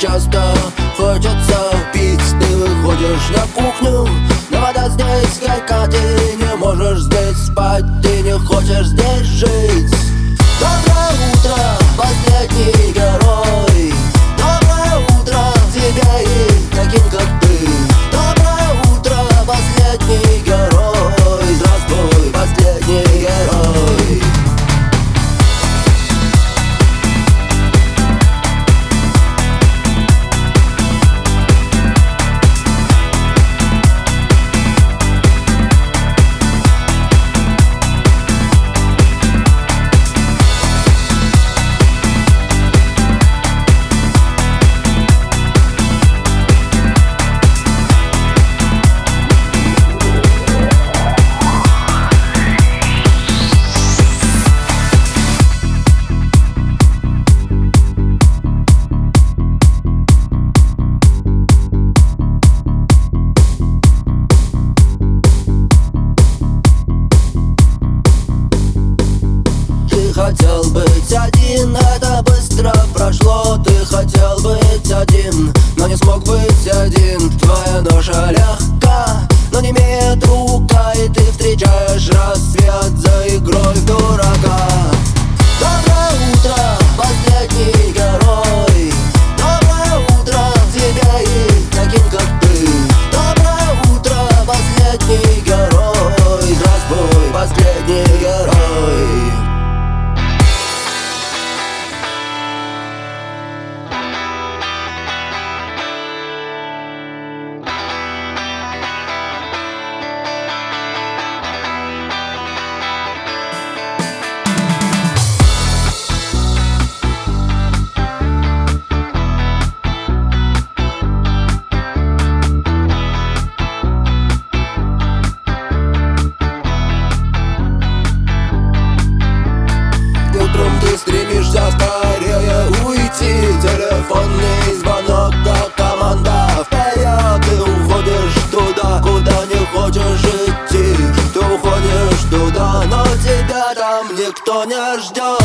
часто хочется пить. Ты выходишь на кухню, но вода здесь горька Ты не можешь здесь спать, ты не хочешь здесь жить хотел быть один, это быстро прошло. Ты хотел быть один, но не смог быть один. Твоя ноша легка, но не имеет рука никто не ждет